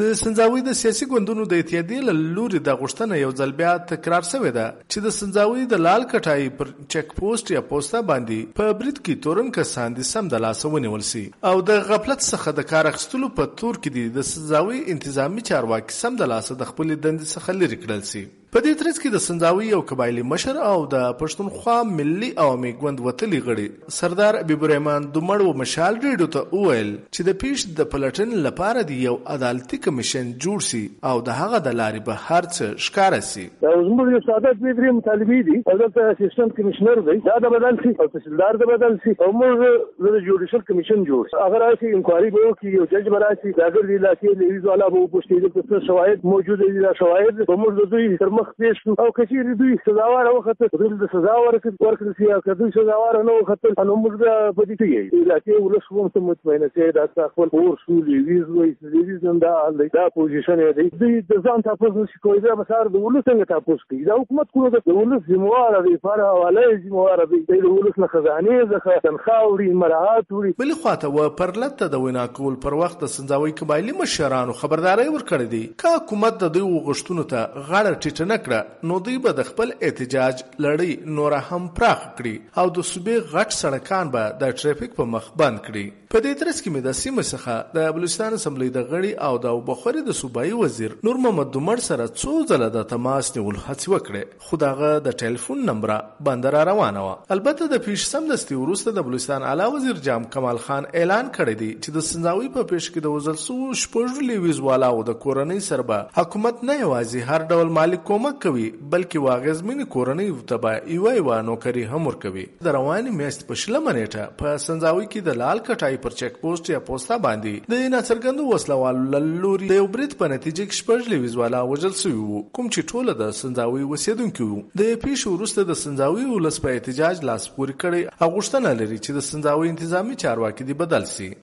د سنځاوي د سیاسي ګوندونو د اتحادیې له لوري د غوښتنه یو ځل بیا تکرار شوې ده، چې د سنځاوي د لال کټای پر چک پوسټ یا پوستا باندې په برید کې تورن کسان دي سم د لاس ونیول سي او د غفلت څخه د کار اخستلو په تور کې دي د سنځاوي انتظامی چارواکي سم د لاس د خپل دند څخه لري کړل سي په دې ترڅ کې د سنځاوي یو قبایلی مشر او د پښتونخوا ملي عوامي ګوند وتلی غړي، سردار ابي برهمان دومړ و مشال ریډو ته وویل چې د پیش د پلټن لپاره دی یو عدالتي کمیشن جوړ سي او د هغه د لارې به هر څه ښکار سي. زموږ یو ساده پیډري مطالبه دي. او د اسسټنټ کمشنر دی. دا د بدل سي او تحصیلدار د بدل سي. او موږ د جوډیشل کمیشن جوړ اگر راشي انکوایري به وکړي، یو جج براشي دا ګرځي علاقې لیویز والا به وپوښتي چې شواهد موجود دي دا شواهد به موږ د دوی تر مخ پیش کړو او دوی سزاوار وخت دوی د سزا ورکړ ورکړل سي او دوی سزاوار نه وخت نو موږ کې علاقې ولس ته مطمئنه سي دا خپل اور شو نن دا دا پوزیشن دی. دوی د ځان تاسو نشي کوی دا مسار د ولس څنګه تاسو کوي دا حکومت کو د ولس ذمہوار دی فار حواله ذمہوار دی د ولس نه خزانه زخه مراعات وړي. بل خواته و پرلت د وینا کول پر وخت سنځاوي قبایلی مشرانو خبرداري ورکړې دي کا حکومت د دوی وغښتونو ته غاړه ټیټه نکړه، نو دوی به د خپل احتجاج لړۍ نور هم پراخ کړي او د صوبې غټ سړکان به د ټریفیک په مخ بند کړي. په دې ترڅ کې مې د سیمه څخه د بلوچستان اسمبلی د غړي او د بخوري د صوبایي وزیر نور محمد دومړ سره څو ځله د تماس نیول هڅه وکړه خو داغه د ټلیفون نمبر بندر روانه و البته د پیش سم دستي ورسته د بلوچستان اعلی وزیر جام کمال خان اعلان کړی دی چې د سنځاوي په پیش کې د وزل سو شپږ لیویز والا او د کورنۍ سربه حکومت نه یوازې هر ډول مالی کومک کوي، بلکې واغزمن کورنۍ تبا یو یو نوکری هم ور کوي د رواني میاشت په شلمه نیټه په سنځاوي کې د لال کټای پر چک پوسټ یا پوسټا باندې د ناڅرګندو وسلوالو لوري د یو برید په نتیجه کې شپږ لیویز والا وجل شوی وو، کوم چې ټوله د سنځاوي وسیدونکو وو. د پیښو وروسته د سنځاوي ولس په احتجاج لاس پورې کړي او غوښتنه لري چې د سنځاوي انتظامی چارواکي دی بدل سي